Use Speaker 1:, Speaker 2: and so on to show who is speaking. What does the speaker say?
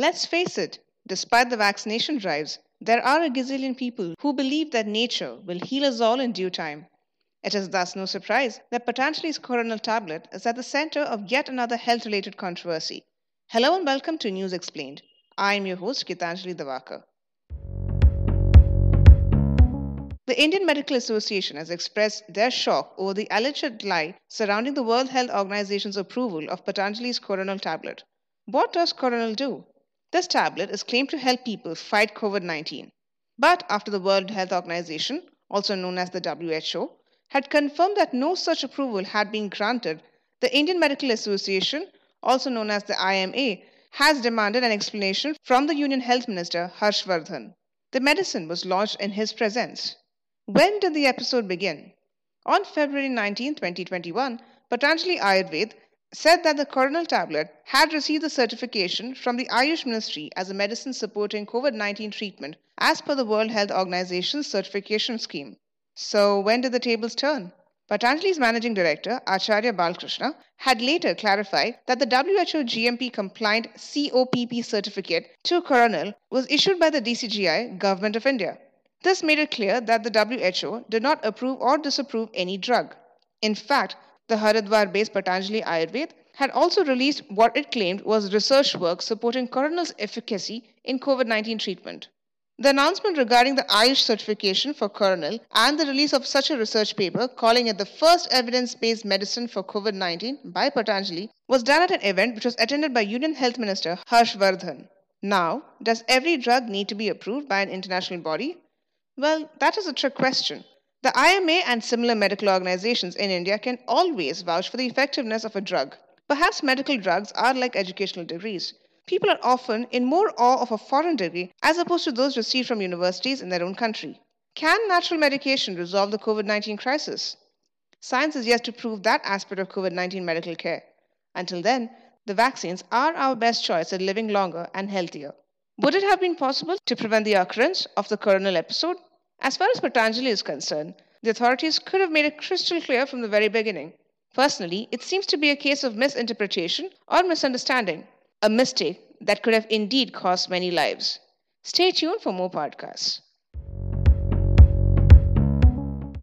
Speaker 1: Let's face it, despite the vaccination drives, there are a gazillion people who believe that nature will heal us all in due time. It is thus no surprise that Patanjali's Coronil tablet is at the center of yet another health related controversy. Hello and welcome to News Explained. I am your host, Gitanjali Davakar. The Indian Medical Association has expressed their shock over the alleged lie surrounding the World Health Organization's approval of Patanjali's Coronil tablet. What does Coronil do? This tablet is claimed to help people fight COVID 19. But after the World Health Organization, also known as the WHO, had confirmed that no such approval had been granted, the Indian Medical Association, also known as the IMA, has demanded an explanation from the Union Health Minister Harsh Vardhan. The medicine was launched in his presence. When did the episode begin? On February 19, 2021, Patanjali Ayurved said that the Coronil tablet had received the certification from the Ayush Ministry as a medicine supporting COVID 19 treatment as per the World Health Organization's certification scheme. So, when did the tables turn? Patanjali's managing director, Acharya Balkrishna, had later clarified that the WHO GMP compliant COPP certificate to Coronil was issued by the DCGI, Government of India. This made it clear that the WHO did not approve or disapprove any drug. In fact, the Haridwar based Patanjali Ayurved had also released what it claimed was research work supporting Coronil's efficacy in COVID 19 treatment. The announcement regarding the Ayush certification for Coronil and the release of such a research paper calling it the first evidence based medicine for COVID 19 by Patanjali was done at an event which was attended by Union Health Minister Harsh Vardhan. Now, does every drug need to be approved by an international body? Well, that is a trick question. The IMA and similar medical organizations in India can always vouch for the effectiveness of a drug. Perhaps medical drugs are like educational degrees. People are often in more awe of a foreign degree as opposed to those received from universities in their own country. Can natural medication resolve the COVID 19 crisis? Science is yet to prove that aspect of COVID 19 medical care. Until then, the vaccines are our best choice at living longer and healthier. Would it have been possible to prevent the occurrence of the Coronil episode? As far as Patanjali is concerned, the authorities could have made it crystal clear from the very beginning. Personally, it seems to be a case of misinterpretation or misunderstanding, a mistake that could have indeed cost many lives. Stay tuned for more podcasts.